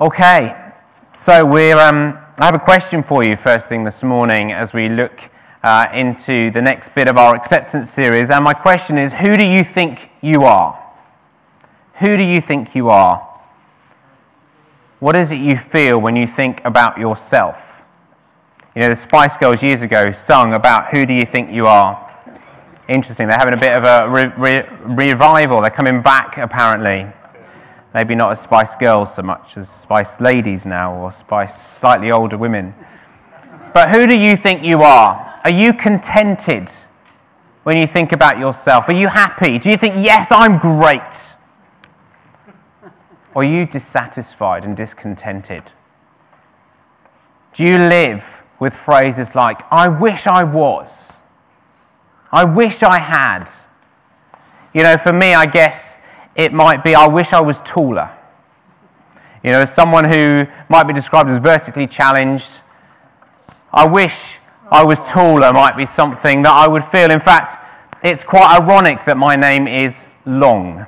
Okay, so we're, um, I have a question for you first thing this morning as we look uh, into the next bit of our acceptance series. And my question is who do you think you are? Who do you think you are? What is it you feel when you think about yourself? You know, the Spice Girls years ago sung about who do you think you are. Interesting, they're having a bit of a re- re- revival. They're coming back, apparently. Maybe not as Spice Girls so much as Spice Ladies now, or Spice slightly older women. But who do you think you are? Are you contented when you think about yourself? Are you happy? Do you think, yes, I'm great? Or are you dissatisfied and discontented? Do you live with phrases like, I wish I was? I wish I had? You know, for me, I guess it might be, I wish I was taller. You know, as someone who might be described as vertically challenged, I wish I was taller might be something that I would feel. In fact, it's quite ironic that my name is Long.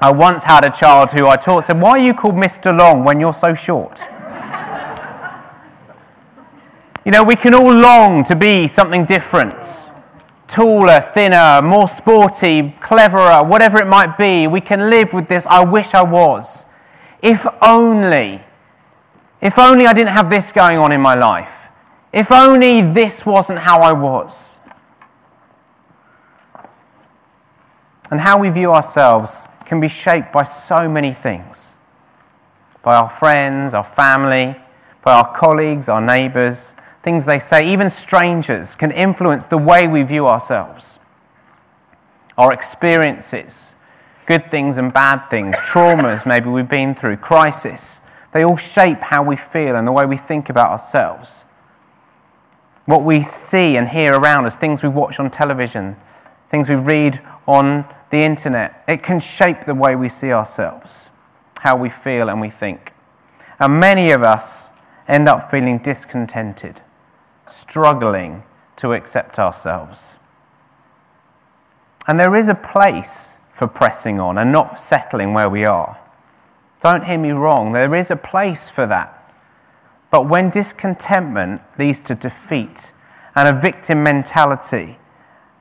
I once had a child who I taught said, Why are you called Mr. Long when you're so short? you know, we can all long to be something different taller, thinner, more sporty, cleverer, whatever it might be. We can live with this, I wish I was. If only, if only I didn't have this going on in my life. If only this wasn't how I was. And how we view ourselves can be shaped by so many things by our friends, our family, by our colleagues, our neighbours, things they say, even strangers, can influence the way we view ourselves. Our experiences, good things and bad things, traumas maybe we've been through, crisis, they all shape how we feel and the way we think about ourselves. What we see and hear around us, things we watch on television, things we read on the internet, it can shape the way we see ourselves, how we feel and we think. And many of us end up feeling discontented struggling to accept ourselves. And there is a place for pressing on and not settling where we are. Don't hear me wrong, there is a place for that. But when discontentment leads to defeat and a victim mentality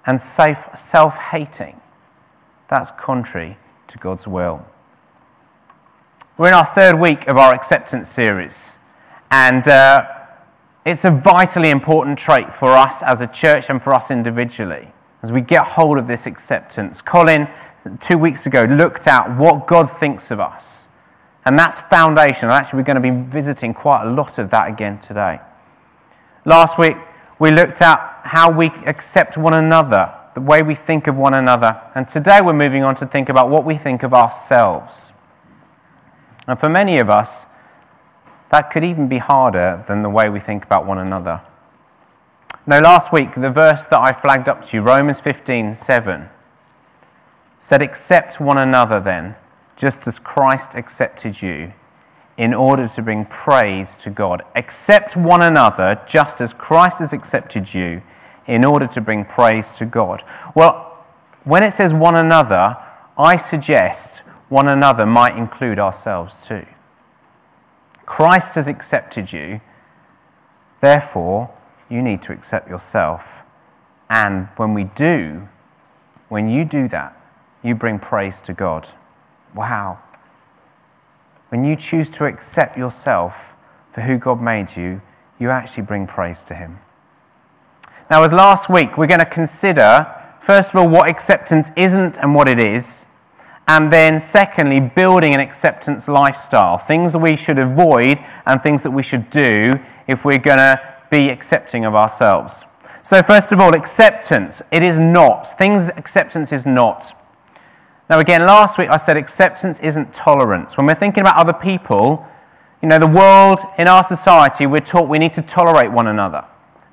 and self hating, that's contrary to God's will. We're in our third week of our acceptance series, and uh, it's a vitally important trait for us as a church and for us individually as we get hold of this acceptance. Colin, two weeks ago, looked at what God thinks of us. And that's foundational. Actually, we're going to be visiting quite a lot of that again today. Last week, we looked at how we accept one another, the way we think of one another. And today, we're moving on to think about what we think of ourselves. And for many of us, that could even be harder than the way we think about one another. Now, last week, the verse that I flagged up to you, Romans 15 7, said, Accept one another then, just as Christ accepted you, in order to bring praise to God. Accept one another just as Christ has accepted you, in order to bring praise to God. Well, when it says one another, I suggest one another might include ourselves too. Christ has accepted you. Therefore, you need to accept yourself. And when we do, when you do that, you bring praise to God. Wow. When you choose to accept yourself for who God made you, you actually bring praise to Him. Now, as last week, we're going to consider, first of all, what acceptance isn't and what it is. And then, secondly, building an acceptance lifestyle. Things we should avoid and things that we should do if we're going to be accepting of ourselves. So, first of all, acceptance. It is not. Things acceptance is not. Now, again, last week I said acceptance isn't tolerance. When we're thinking about other people, you know, the world, in our society, we're taught we need to tolerate one another.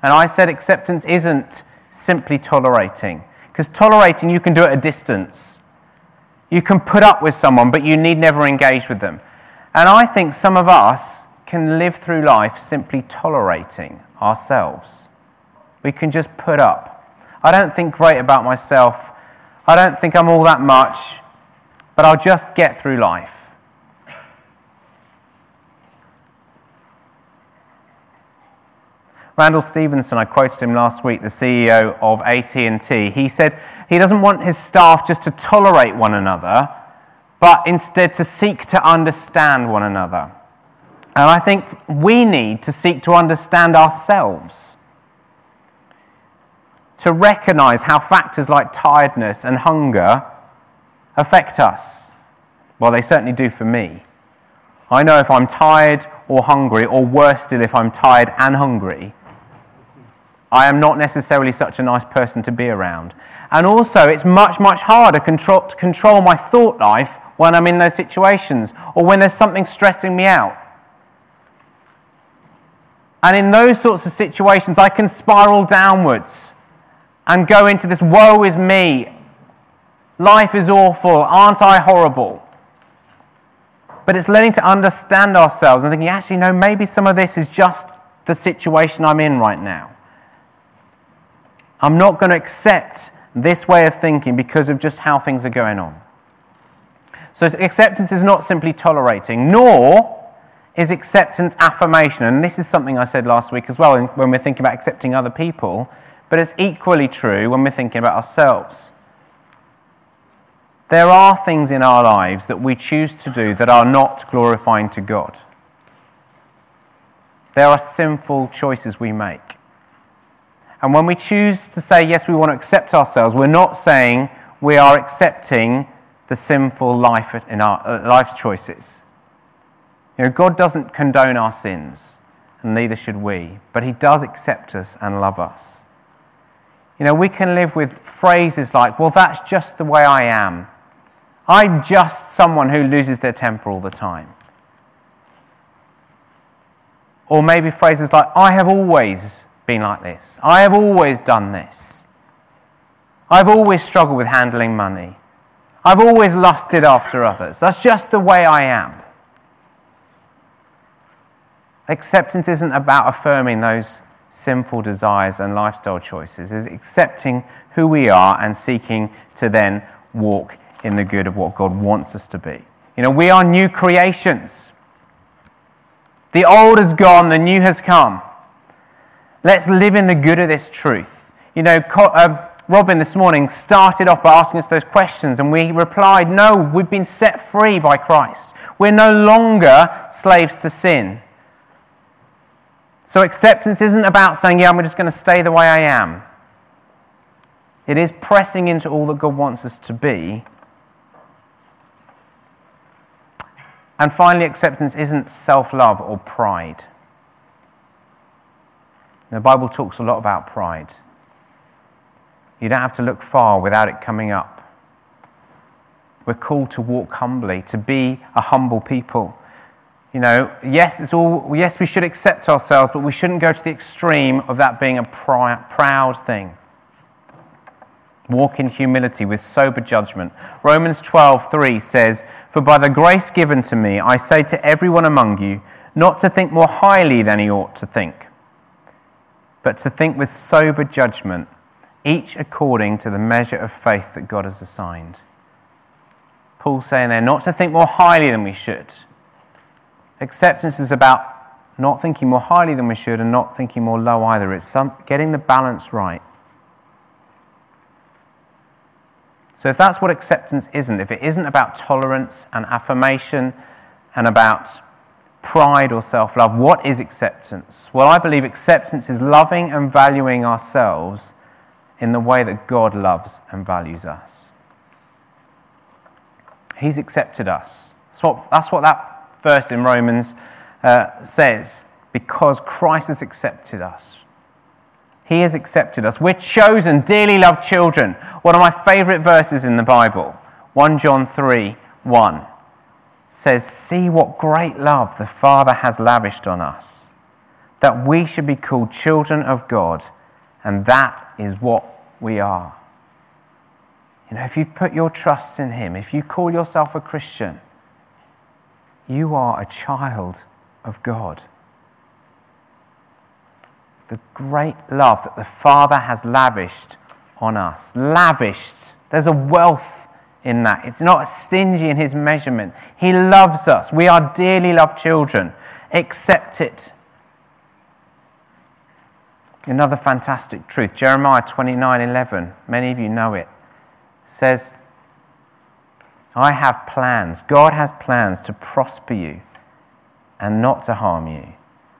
And I said acceptance isn't simply tolerating. Because tolerating, you can do at a distance. You can put up with someone, but you need never engage with them. And I think some of us can live through life simply tolerating ourselves. We can just put up. I don't think great about myself. I don't think I'm all that much, but I'll just get through life. Randall Stephenson, I quoted him last week, the CEO of AT&T. He said he doesn't want his staff just to tolerate one another, but instead to seek to understand one another. And I think we need to seek to understand ourselves. To recognize how factors like tiredness and hunger affect us. Well, they certainly do for me. I know if I'm tired or hungry, or worse still, if I'm tired and hungry, I am not necessarily such a nice person to be around. And also, it's much, much harder control, to control my thought life when I'm in those situations or when there's something stressing me out. And in those sorts of situations, I can spiral downwards and go into this woe is me. Life is awful. Aren't I horrible? But it's learning to understand ourselves and thinking, actually, no, maybe some of this is just the situation I'm in right now. I'm not going to accept this way of thinking because of just how things are going on. So, acceptance is not simply tolerating, nor is acceptance affirmation. And this is something I said last week as well when we're thinking about accepting other people, but it's equally true when we're thinking about ourselves. There are things in our lives that we choose to do that are not glorifying to God. There are sinful choices we make. And when we choose to say, yes, we want to accept ourselves, we're not saying we are accepting the sinful life in our uh, life's choices. You know, God doesn't condone our sins, and neither should we, but He does accept us and love us. You know, we can live with phrases like, well, that's just the way I am. I'm just someone who loses their temper all the time. Or maybe phrases like, I have always been like this. I have always done this. I've always struggled with handling money. I've always lusted after others. That's just the way I am. Acceptance isn't about affirming those sinful desires and lifestyle choices, it's accepting who we are and seeking to then walk in the good of what God wants us to be. You know, we are new creations. The old has gone, the new has come. Let's live in the good of this truth. You know, uh, Robin this morning started off by asking us those questions, and we replied, No, we've been set free by Christ. We're no longer slaves to sin. So acceptance isn't about saying, Yeah, I'm just going to stay the way I am. It is pressing into all that God wants us to be And finally, acceptance isn't self love or pride. The Bible talks a lot about pride. You don't have to look far without it coming up. We're called to walk humbly, to be a humble people. You know, yes, it's all, yes, we should accept ourselves, but we shouldn't go to the extreme of that being a proud thing. Walk in humility with sober judgment. Romans 12:3 says, "For by the grace given to me, I say to everyone among you, not to think more highly than he ought to think, but to think with sober judgment, each according to the measure of faith that God has assigned." Paul's saying there, not to think more highly than we should. Acceptance is about not thinking more highly than we should and not thinking more low either. It's some, getting the balance right. So, if that's what acceptance isn't, if it isn't about tolerance and affirmation and about pride or self love, what is acceptance? Well, I believe acceptance is loving and valuing ourselves in the way that God loves and values us. He's accepted us. That's what, that's what that verse in Romans uh, says. Because Christ has accepted us, he has accepted us. We're chosen, dearly loved children. One of my favorite verses in the Bible, 1 John 3 1, says, See what great love the Father has lavished on us, that we should be called children of God, and that is what we are. You know, if you've put your trust in Him, if you call yourself a Christian, you are a child of God the great love that the Father has lavished on us. Lavished. There's a wealth in that. It's not stingy in his measurement. He loves us. We are dearly loved children. Accept it. Another fantastic truth. Jeremiah 29:11, many of you know it, says, I have plans. God has plans to prosper you and not to harm you.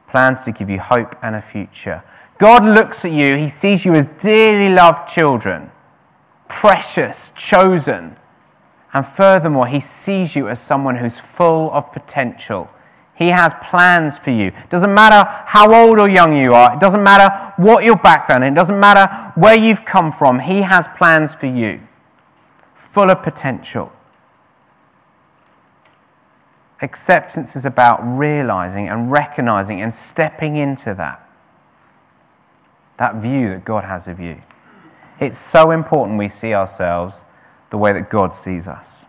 Plans to give you hope and a future. God looks at you, He sees you as dearly loved children, precious, chosen. And furthermore, He sees you as someone who's full of potential. He has plans for you. It doesn't matter how old or young you are, it doesn't matter what your background is, it doesn't matter where you've come from. He has plans for you, full of potential. Acceptance is about realizing and recognizing and stepping into that. That view that God has of you. It's so important we see ourselves the way that God sees us.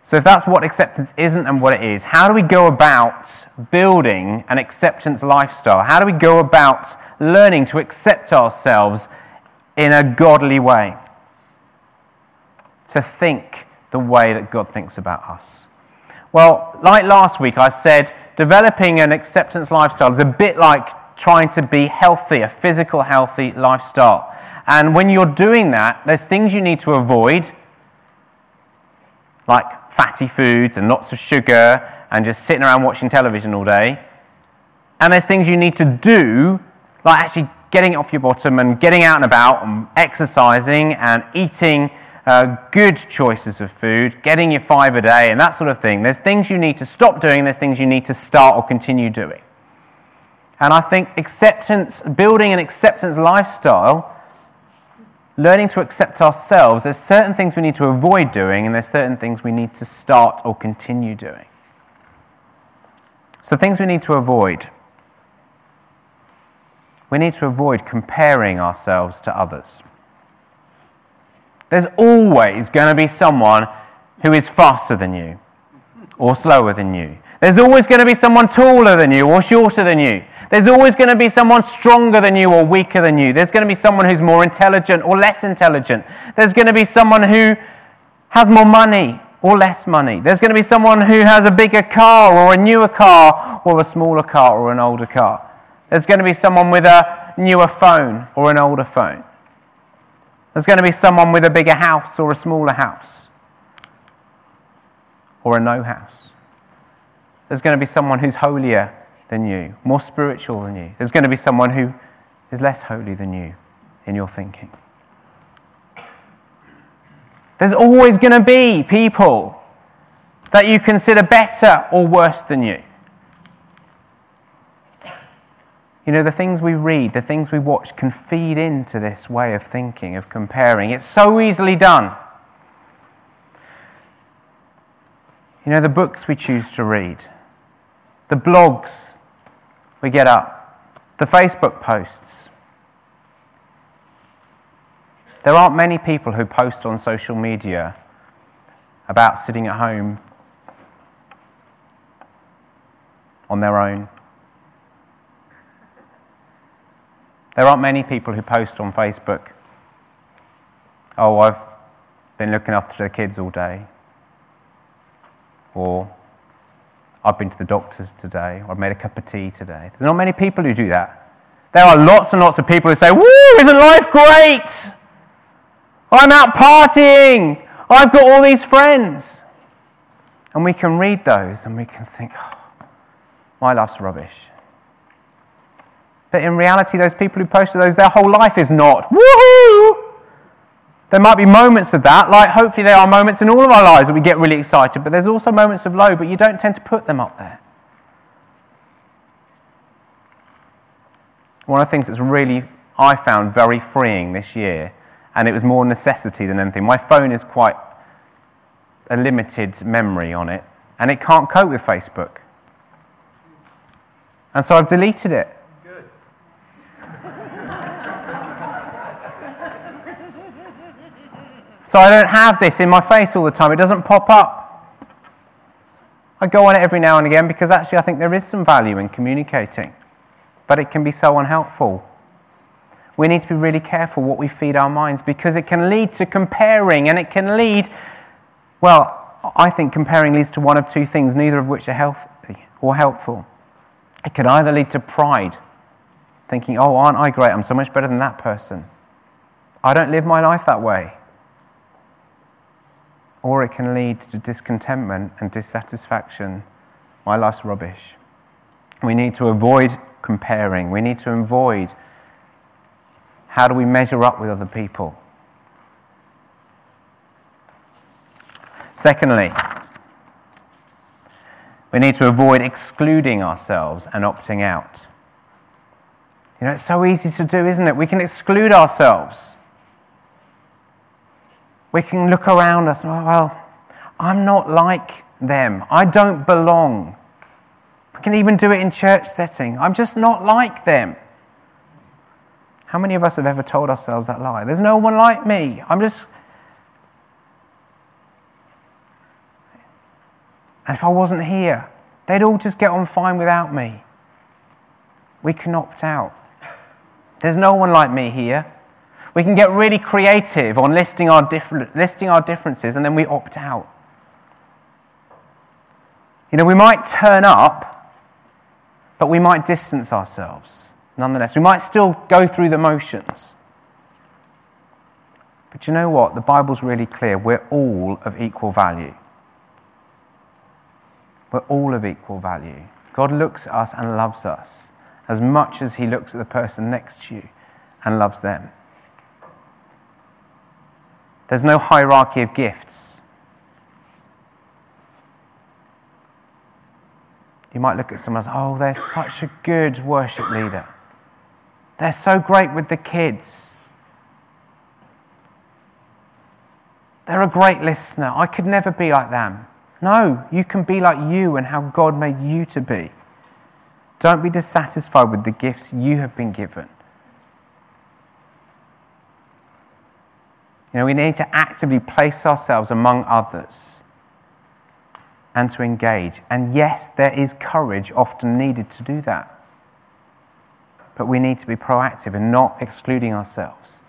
So, if that's what acceptance isn't and what it is, how do we go about building an acceptance lifestyle? How do we go about learning to accept ourselves in a godly way? To think the way that God thinks about us. Well, like last week, I said developing an acceptance lifestyle is a bit like trying to be healthy, a physical, healthy lifestyle. And when you're doing that, there's things you need to avoid, like fatty foods and lots of sugar and just sitting around watching television all day. And there's things you need to do, like actually getting off your bottom and getting out and about and exercising and eating uh, good choices of food, getting your five a day, and that sort of thing. There's things you need to stop doing, there's things you need to start or continue doing. And I think acceptance, building an acceptance lifestyle, learning to accept ourselves, there's certain things we need to avoid doing, and there's certain things we need to start or continue doing. So, things we need to avoid. We need to avoid comparing ourselves to others. There's always going to be someone who is faster than you or slower than you. There's always going to be someone taller than you or shorter than you. There's always going to be someone stronger than you or weaker than you. There's going to be someone who's more intelligent or less intelligent. There's going to be someone who has more money or less money. There's going to be someone who has a bigger car or a newer car or a smaller car or an older car. There's going to be someone with a newer phone or an older phone. There's going to be someone with a bigger house or a smaller house or a no house. There's going to be someone who's holier than you, more spiritual than you. There's going to be someone who is less holy than you in your thinking. There's always going to be people that you consider better or worse than you. You know, the things we read, the things we watch can feed into this way of thinking, of comparing. It's so easily done. You know, the books we choose to read, the blogs we get up, the Facebook posts. There aren't many people who post on social media about sitting at home on their own There aren't many people who post on Facebook, oh, I've been looking after the kids all day, or I've been to the doctors today, or I've made a cup of tea today. There are not many people who do that. There are lots and lots of people who say, Woo, isn't life great? I'm out partying. I've got all these friends. And we can read those and we can think, oh, my life's rubbish. But in reality, those people who posted those, their whole life is not. Woohoo! There might be moments of that, like hopefully there are moments in all of our lives that we get really excited, but there's also moments of low, but you don't tend to put them up there. One of the things that's really, I found very freeing this year, and it was more necessity than anything. My phone is quite a limited memory on it, and it can't cope with Facebook. And so I've deleted it. So I don't have this in my face all the time. It doesn't pop up. I go on it every now and again because actually I think there is some value in communicating, but it can be so unhelpful. We need to be really careful what we feed our minds because it can lead to comparing and it can lead, well, I think comparing leads to one of two things, neither of which are healthy or helpful. It can either lead to pride thinking, oh, aren't I great? I'm so much better than that person. I don't live my life that way. Or it can lead to discontentment and dissatisfaction. My life's rubbish. We need to avoid comparing. We need to avoid how do we measure up with other people. Secondly, we need to avoid excluding ourselves and opting out. You know, it's so easy to do, isn't it? We can exclude ourselves. We can look around us and, well, I'm not like them. I don't belong. We can even do it in church setting. I'm just not like them. How many of us have ever told ourselves that lie? There's no one like me. I'm just. And if I wasn't here, they'd all just get on fine without me. We can opt out. There's no one like me here. We can get really creative on listing our, differ- listing our differences and then we opt out. You know, we might turn up, but we might distance ourselves nonetheless. We might still go through the motions. But you know what? The Bible's really clear. We're all of equal value. We're all of equal value. God looks at us and loves us as much as he looks at the person next to you and loves them. There's no hierarchy of gifts. You might look at someone and oh, they're such a good worship leader. They're so great with the kids. They're a great listener. I could never be like them. No, you can be like you and how God made you to be. Don't be dissatisfied with the gifts you have been given. You know, we need to actively place ourselves among others and to engage. And yes, there is courage often needed to do that. But we need to be proactive and not excluding ourselves.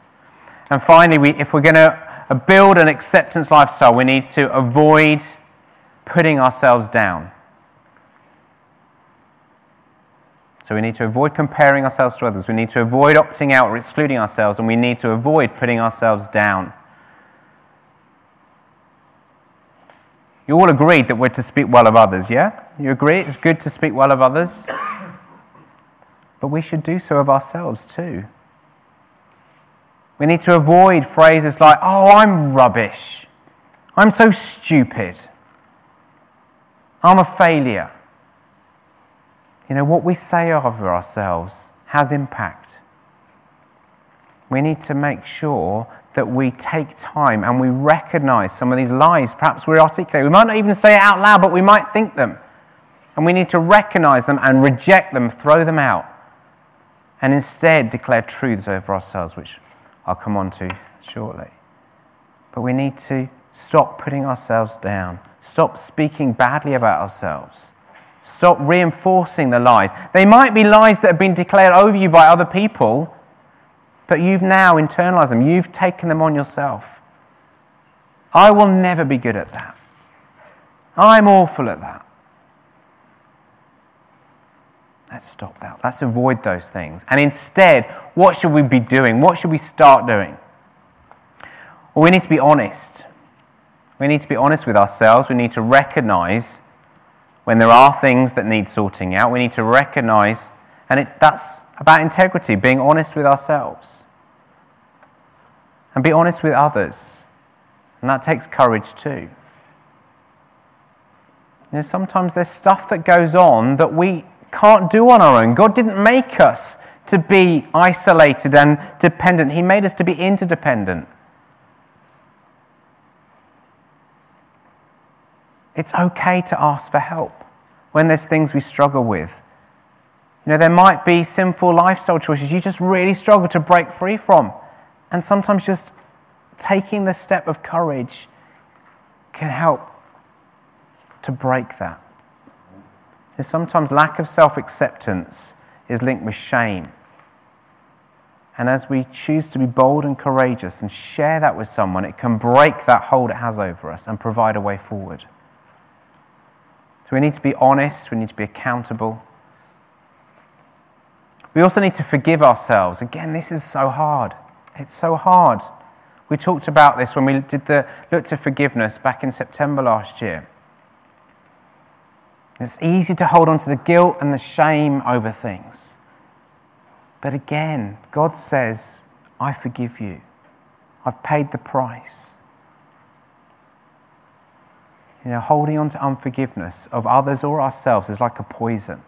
And finally, we, if we're going to build an acceptance lifestyle, we need to avoid putting ourselves down. So we need to avoid comparing ourselves to others. We need to avoid opting out or excluding ourselves, and we need to avoid putting ourselves down. You all agreed that we're to speak well of others, yeah? You agree it's good to speak well of others? But we should do so of ourselves too. We need to avoid phrases like, oh, I'm rubbish. I'm so stupid. I'm a failure. You know, what we say of ourselves has impact. We need to make sure that we take time and we recognize some of these lies. Perhaps we're articulating. We might not even say it out loud, but we might think them. And we need to recognize them and reject them, throw them out, and instead declare truths over ourselves, which I'll come on to shortly. But we need to stop putting ourselves down, stop speaking badly about ourselves, Stop reinforcing the lies. They might be lies that have been declared over you by other people, but you've now internalized them. You've taken them on yourself. I will never be good at that. I'm awful at that. Let's stop that. Let's avoid those things. And instead, what should we be doing? What should we start doing? Well, we need to be honest. We need to be honest with ourselves. We need to recognize when there are things that need sorting out, we need to recognize, and it, that's about integrity, being honest with ourselves. And be honest with others. And that takes courage too. You know, sometimes there's stuff that goes on that we can't do on our own. God didn't make us to be isolated and dependent, He made us to be interdependent. It's okay to ask for help when there's things we struggle with. You know, there might be sinful lifestyle choices you just really struggle to break free from. And sometimes just taking the step of courage can help to break that. And sometimes lack of self acceptance is linked with shame. And as we choose to be bold and courageous and share that with someone, it can break that hold it has over us and provide a way forward. So we need to be honest, we need to be accountable. We also need to forgive ourselves. Again, this is so hard. It's so hard. We talked about this when we did the look to forgiveness back in September last year. It's easy to hold on to the guilt and the shame over things. But again, God says, I forgive you. I've paid the price. You know, holding on to unforgiveness of others or ourselves is like a poison.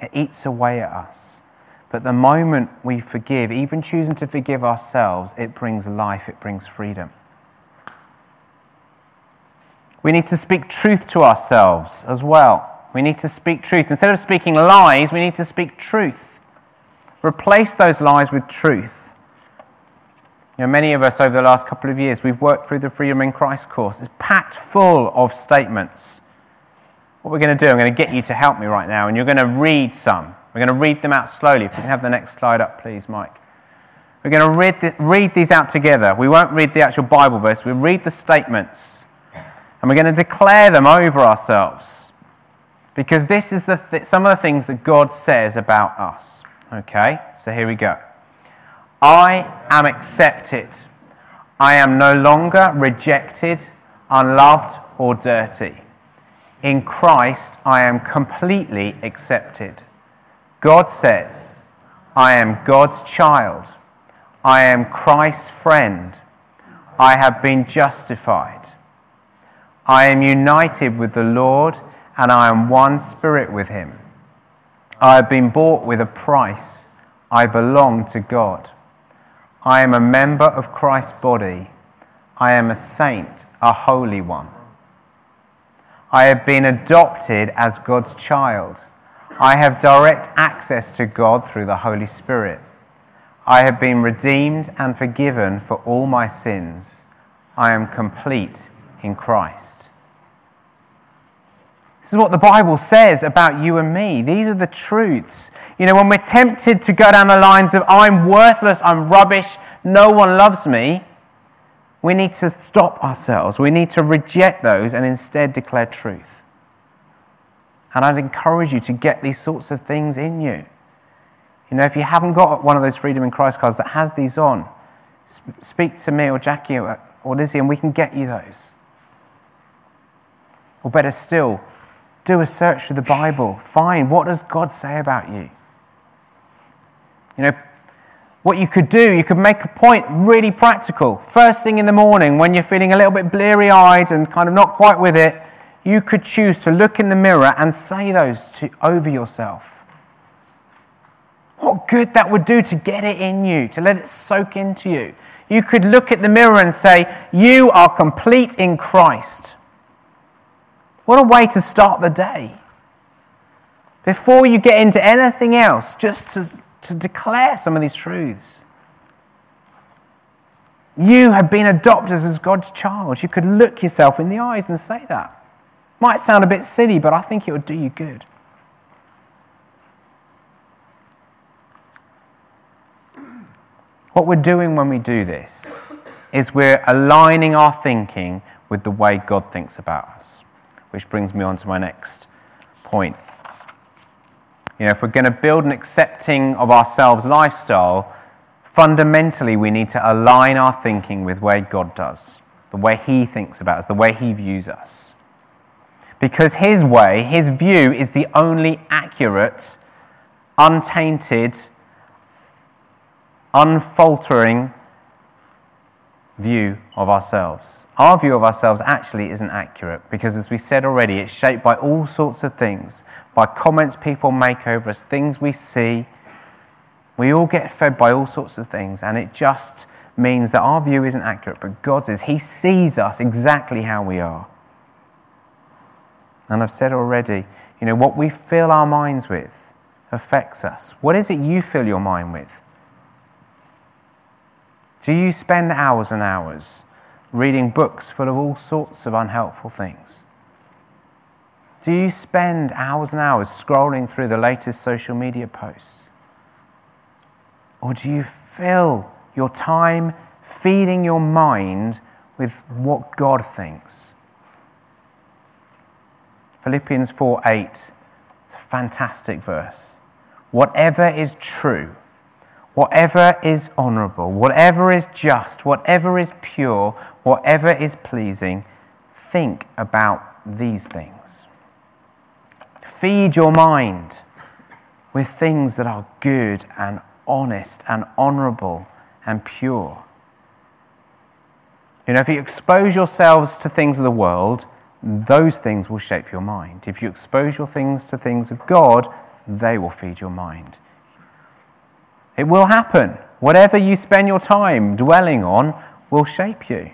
It eats away at us. But the moment we forgive, even choosing to forgive ourselves, it brings life, it brings freedom. We need to speak truth to ourselves as well. We need to speak truth. Instead of speaking lies, we need to speak truth. Replace those lies with truth. You know, many of us over the last couple of years, we've worked through the Freedom in Christ course. It's packed full of statements. What we're going to do, I'm going to get you to help me right now, and you're going to read some. We're going to read them out slowly. If we can have the next slide up, please, Mike. We're going to read, the, read these out together. We won't read the actual Bible verse, we'll read the statements. And we're going to declare them over ourselves. Because this is the th- some of the things that God says about us. Okay? So here we go. I am accepted. I am no longer rejected, unloved, or dirty. In Christ, I am completely accepted. God says, I am God's child. I am Christ's friend. I have been justified. I am united with the Lord and I am one spirit with him. I have been bought with a price. I belong to God. I am a member of Christ's body. I am a saint, a holy one. I have been adopted as God's child. I have direct access to God through the Holy Spirit. I have been redeemed and forgiven for all my sins. I am complete in Christ. This is what the Bible says about you and me. These are the truths. You know, when we're tempted to go down the lines of, I'm worthless, I'm rubbish, no one loves me, we need to stop ourselves. We need to reject those and instead declare truth. And I'd encourage you to get these sorts of things in you. You know, if you haven't got one of those Freedom in Christ cards that has these on, speak to me or Jackie or, Lizzie and we can get you those. Or better still, do a search through the Bible. Find what does God say about you? You know, what you could do, you could make a point really practical. First thing in the morning, when you're feeling a little bit bleary eyed and kind of not quite with it, you could choose to look in the mirror and say those to, over yourself. What good that would do to get it in you, to let it soak into you. You could look at the mirror and say, You are complete in Christ. What a way to start the day. Before you get into anything else, just to, to declare some of these truths. You have been adopted as God's child. You could look yourself in the eyes and say that. Might sound a bit silly, but I think it would do you good. What we're doing when we do this is we're aligning our thinking with the way God thinks about us, which brings me on to my next point. You know, if we're going to build an accepting of ourselves lifestyle, fundamentally we need to align our thinking with way God does, the way He thinks about us, the way He views us because his way, his view, is the only accurate, untainted, unfaltering view of ourselves. Our view of ourselves actually isn't accurate because, as we said already, it's shaped by all sorts of things, by comments people make over us, things we see. We all get fed by all sorts of things, and it just means that our view isn't accurate, but God's is. He sees us exactly how we are. And I've said already, you know, what we fill our minds with affects us. What is it you fill your mind with? Do you spend hours and hours reading books full of all sorts of unhelpful things? Do you spend hours and hours scrolling through the latest social media posts? Or do you fill your time feeding your mind with what God thinks? Philippians 4 8. It's a fantastic verse. whatever is true, whatever is honourable, whatever is just, whatever is pure, whatever is pleasing, think about these things. Feed your mind with things that are good and honest and honourable and pure. You know, if you expose yourselves to things of the world, those things will shape your mind. If you expose your things to things of God, they will feed your mind. It will happen. Whatever you spend your time dwelling on will shape you.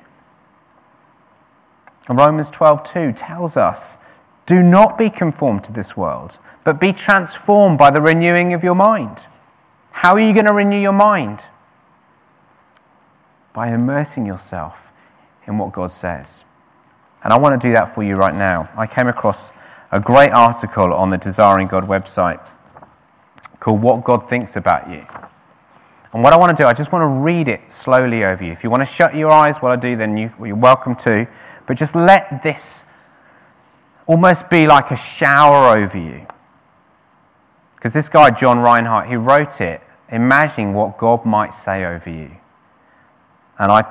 And Romans 12:2 tells us, "Do not be conformed to this world, but be transformed by the renewing of your mind." How are you going to renew your mind? By immersing yourself in what God says. And I want to do that for you right now. I came across a great article on the Desiring God website called What God Thinks About You. And what I want to do, I just want to read it slowly over you. If you want to shut your eyes while I do, then you, are welcome to. But just let this almost be like a shower over you. Because this guy, John Reinhardt, he wrote it imagining what God might say over you. And I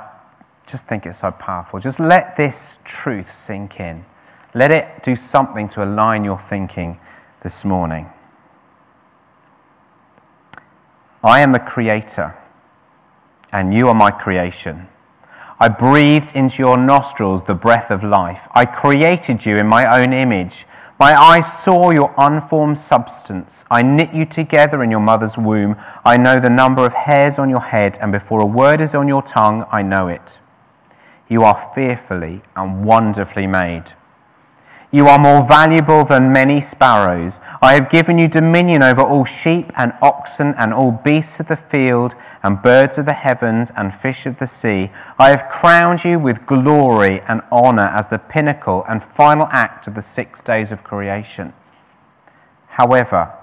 just think it's so powerful. Just let this truth sink in. Let it do something to align your thinking this morning. I am the creator, and you are my creation. I breathed into your nostrils the breath of life. I created you in my own image. My eyes saw your unformed substance. I knit you together in your mother's womb. I know the number of hairs on your head, and before a word is on your tongue, I know it. You are fearfully and wonderfully made. You are more valuable than many sparrows. I have given you dominion over all sheep and oxen and all beasts of the field and birds of the heavens and fish of the sea. I have crowned you with glory and honor as the pinnacle and final act of the six days of creation. However,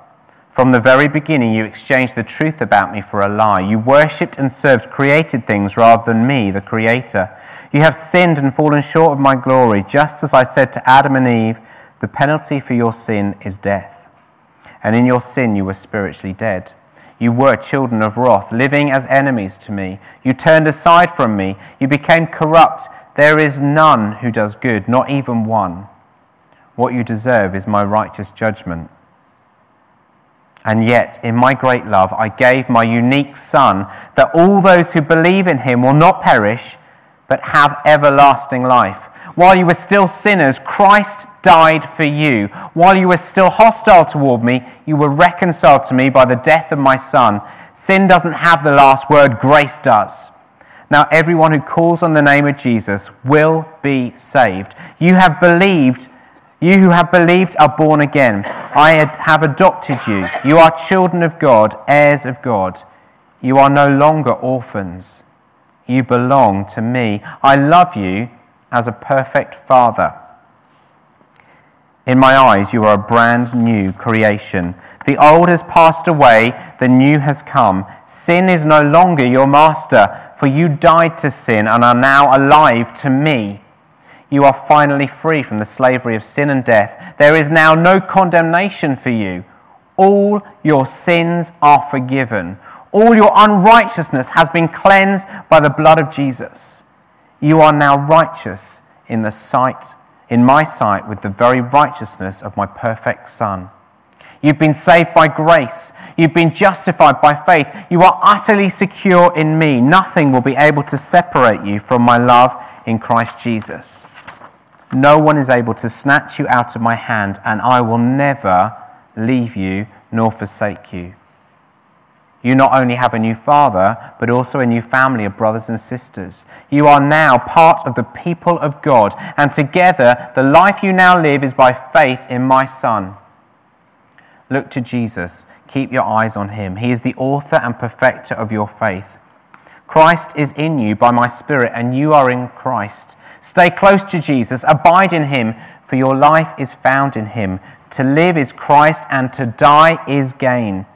from the very beginning, you exchanged the truth about me for a lie. You worshipped and served created things rather than me, the Creator. You have sinned and fallen short of my glory, just as I said to Adam and Eve, the penalty for your sin is death. And in your sin, you were spiritually dead. You were children of wrath, living as enemies to me. You turned aside from me. You became corrupt. There is none who does good, not even one. What you deserve is my righteous judgment. And yet, in my great love, I gave my unique Son, that all those who believe in him will not perish, but have everlasting life. While you were still sinners, Christ died for you. While you were still hostile toward me, you were reconciled to me by the death of my Son. Sin doesn't have the last word, grace does. Now, everyone who calls on the name of Jesus will be saved. You have believed you who have believed are born again. I have adopted you. You are children of God, heirs of God. You are no longer orphans. You belong to me. I love you as a perfect father. In my eyes, you are a brand new creation. The old has passed away, the new has come. Sin is no longer your master, for you died to sin and are now alive to me you are finally free from the slavery of sin and death. There is now no condemnation for you. All your sins are forgiven. All your unrighteousness has been cleansed by the blood of Jesus. You are now righteous in the sight, in my sight, with the very righteousness of my perfect Son. You've been saved by grace. You've been justified by faith. You are utterly secure in me. Nothing will be able to separate you from my love in Christ Jesus. No one is able to snatch you out of my hand, and I will never leave you nor forsake you. You not only have a new father, but also a new family of brothers and sisters. You are now part of the people of God, and together the life you now live is by faith in my Son. Look to Jesus. Keep your eyes on him. He is the author and perfecter of your faith. Christ is in you by my Spirit, and you are in Christ. Stay close to Jesus, abide in him, for your life is found in him. To live is Christ, and to die is gain.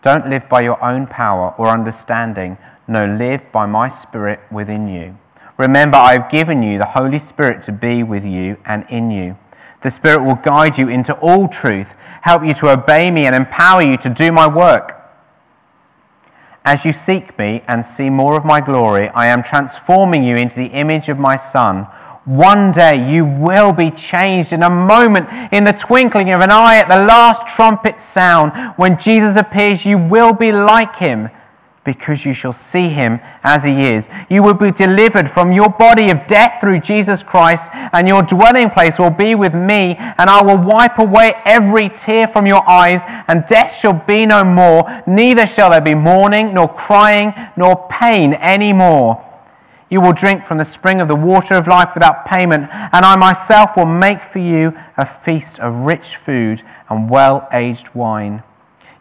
Don't live by your own power or understanding. No, live by my Spirit within you. Remember, I have given you the Holy Spirit to be with you and in you. The Spirit will guide you into all truth, help you to obey me, and empower you to do my work. As you seek me and see more of my glory, I am transforming you into the image of my Son. One day you will be changed in a moment, in the twinkling of an eye, at the last trumpet sound. When Jesus appears, you will be like him because you shall see him as he is. You will be delivered from your body of death through Jesus Christ, and your dwelling place will be with me, and I will wipe away every tear from your eyes, and death shall be no more, neither shall there be mourning, nor crying, nor pain any more. You will drink from the spring of the water of life without payment, and I myself will make for you a feast of rich food and well aged wine.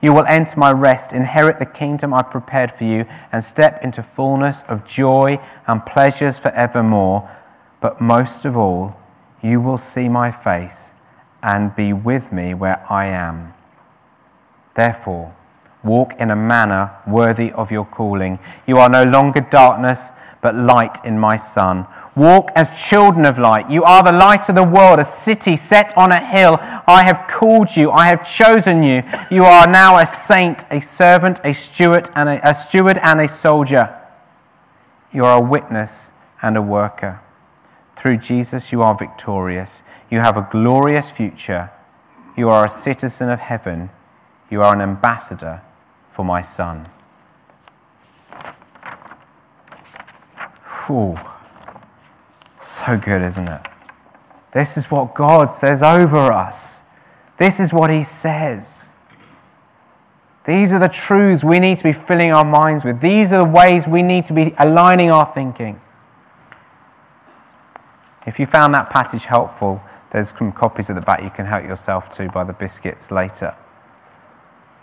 You will enter my rest, inherit the kingdom I've prepared for you, and step into fullness of joy and pleasures forevermore. But most of all, you will see my face and be with me where I am. Therefore, walk in a manner worthy of your calling. You are no longer darkness but light in my Son. Walk as children of light. You are the light of the world, a city set on a hill. I have called you. I have chosen you. You are now a saint, a servant, a steward, and a, a steward and a soldier. You are a witness and a worker. Through Jesus, you are victorious. You have a glorious future. You are a citizen of heaven. You are an ambassador for my Son. Whew. So good, isn't it? This is what God says over us. This is what He says. These are the truths we need to be filling our minds with. These are the ways we need to be aligning our thinking. If you found that passage helpful, there's some copies at the back you can help yourself to by the biscuits later.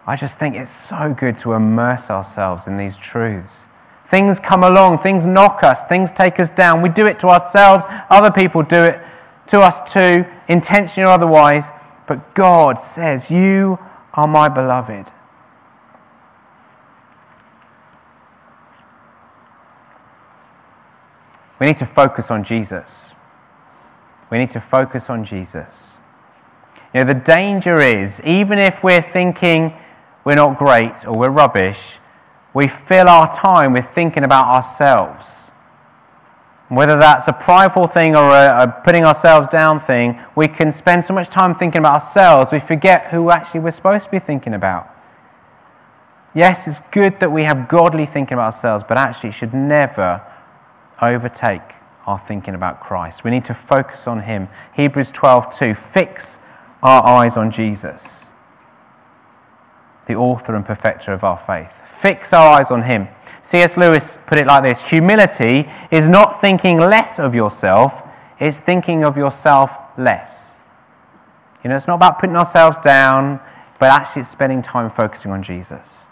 I just think it's so good to immerse ourselves in these truths. Things come along, things knock us, things take us down. We do it to ourselves, other people do it to us too, intentionally or otherwise. But God says, You are my beloved. We need to focus on Jesus. We need to focus on Jesus. You know, the danger is, even if we're thinking we're not great or we're rubbish, we fill our time with thinking about ourselves. Whether that's a prideful thing or a, a, putting ourselves down thing, we can spend so much time thinking about ourselves, we forget who actually we're supposed to be thinking about. Yes, it's good that we have godly thinking about ourselves, but actually it should never overtake our thinking about Christ. We need to focus on Him. Hebrews 12 2 fix our eyes on Jesus the author and perfecter of our faith. Fix our eyes on him. C.S. Lewis put it like this Humility is not thinking less of yourself, it's thinking of yourself less. You know, it's not about putting ourselves down, but actually it's spending time focusing on Jesus.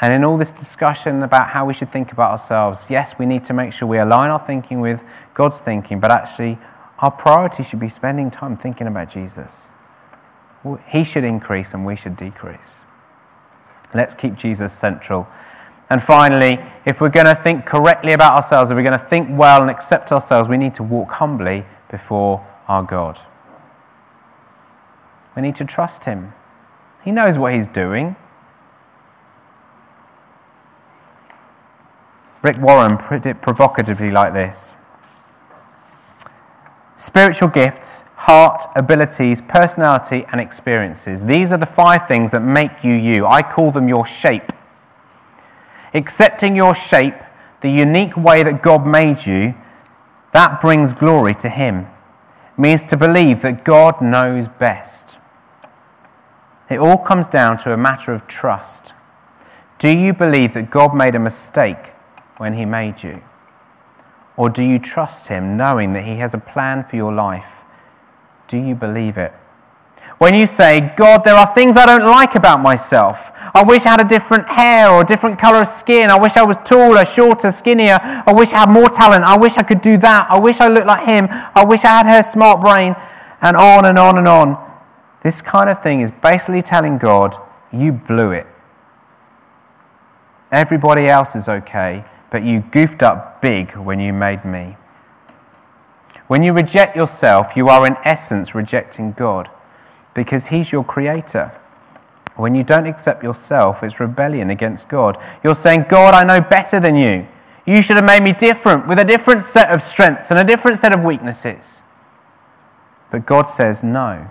And in all this discussion about how we should think about ourselves, yes, we need to make sure we align our thinking with God's thinking, but actually our priority should be spending time thinking about Jesus. He should increase and we should decrease. Let's keep Jesus central. And finally, if we're going to think correctly about ourselves, if we're going to think well and accept ourselves, we need to walk humbly before our God. We need to trust Him. He knows what He's doing. Rick Warren put it provocatively like this Spiritual gifts, heart, abilities, personality, and experiences. These are the five things that make you you. I call them your shape. Accepting your shape, the unique way that God made you, that brings glory to Him. It means to believe that God knows best. It all comes down to a matter of trust. Do you believe that God made a mistake when He made you? Or do you trust Him knowing that He has a plan for your life? Do you believe it? When you say, God, there are things I don't like about myself. I wish I had a different hair or a different color of skin. I wish I was taller, shorter, skinnier. I wish I had more talent. I wish I could do that. I wish I looked like him. I wish I had her smart brain. And on and on and on. This kind of thing is basically telling God, you blew it. Everybody else is okay but you goofed up big when you made me. When you reject yourself, you are in essence rejecting God because He's your creator. When you don't accept yourself, it's rebellion against God. You're saying, God, I know better than you. You should have made me different with a different set of strengths and a different set of weaknesses. But God says, No.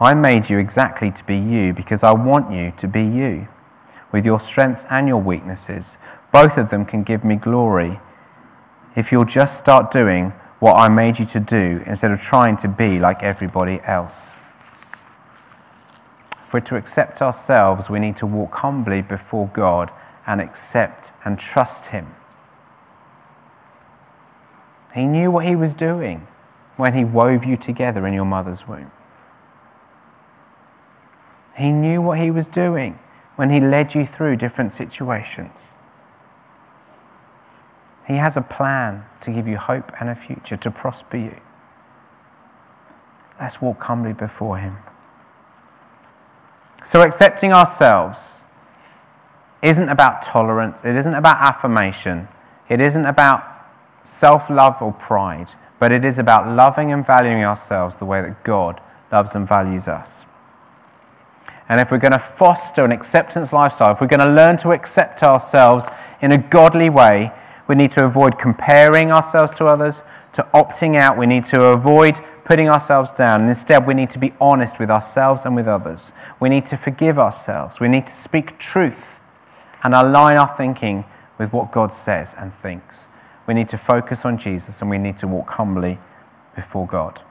I made you exactly to be you because I want you to be you, with your strengths and your weaknesses. Both of them can give me glory if you'll just start doing what I made you to do instead of trying to be like everybody else. For to accept ourselves, we need to walk humbly before God and accept and trust Him. He knew what He was doing when He wove you together in your mother's womb. He knew what He was doing when He led you through different situations. He has a plan to give you hope and a future, to prosper you. Let's walk humbly before Him. So, accepting ourselves isn't about tolerance, it isn't about affirmation, it isn't about self love or pride, but it is about loving and valuing ourselves the way that God loves and values us. And if we're going to foster an acceptance lifestyle, if we're going to learn to accept ourselves in a godly way, we need to avoid comparing ourselves to others, to opting out. We need to avoid putting ourselves down. And instead, we need to be honest with ourselves and with others. We need to forgive ourselves. We need to speak truth and align our thinking with what God says and thinks. We need to focus on Jesus and we need to walk humbly before God.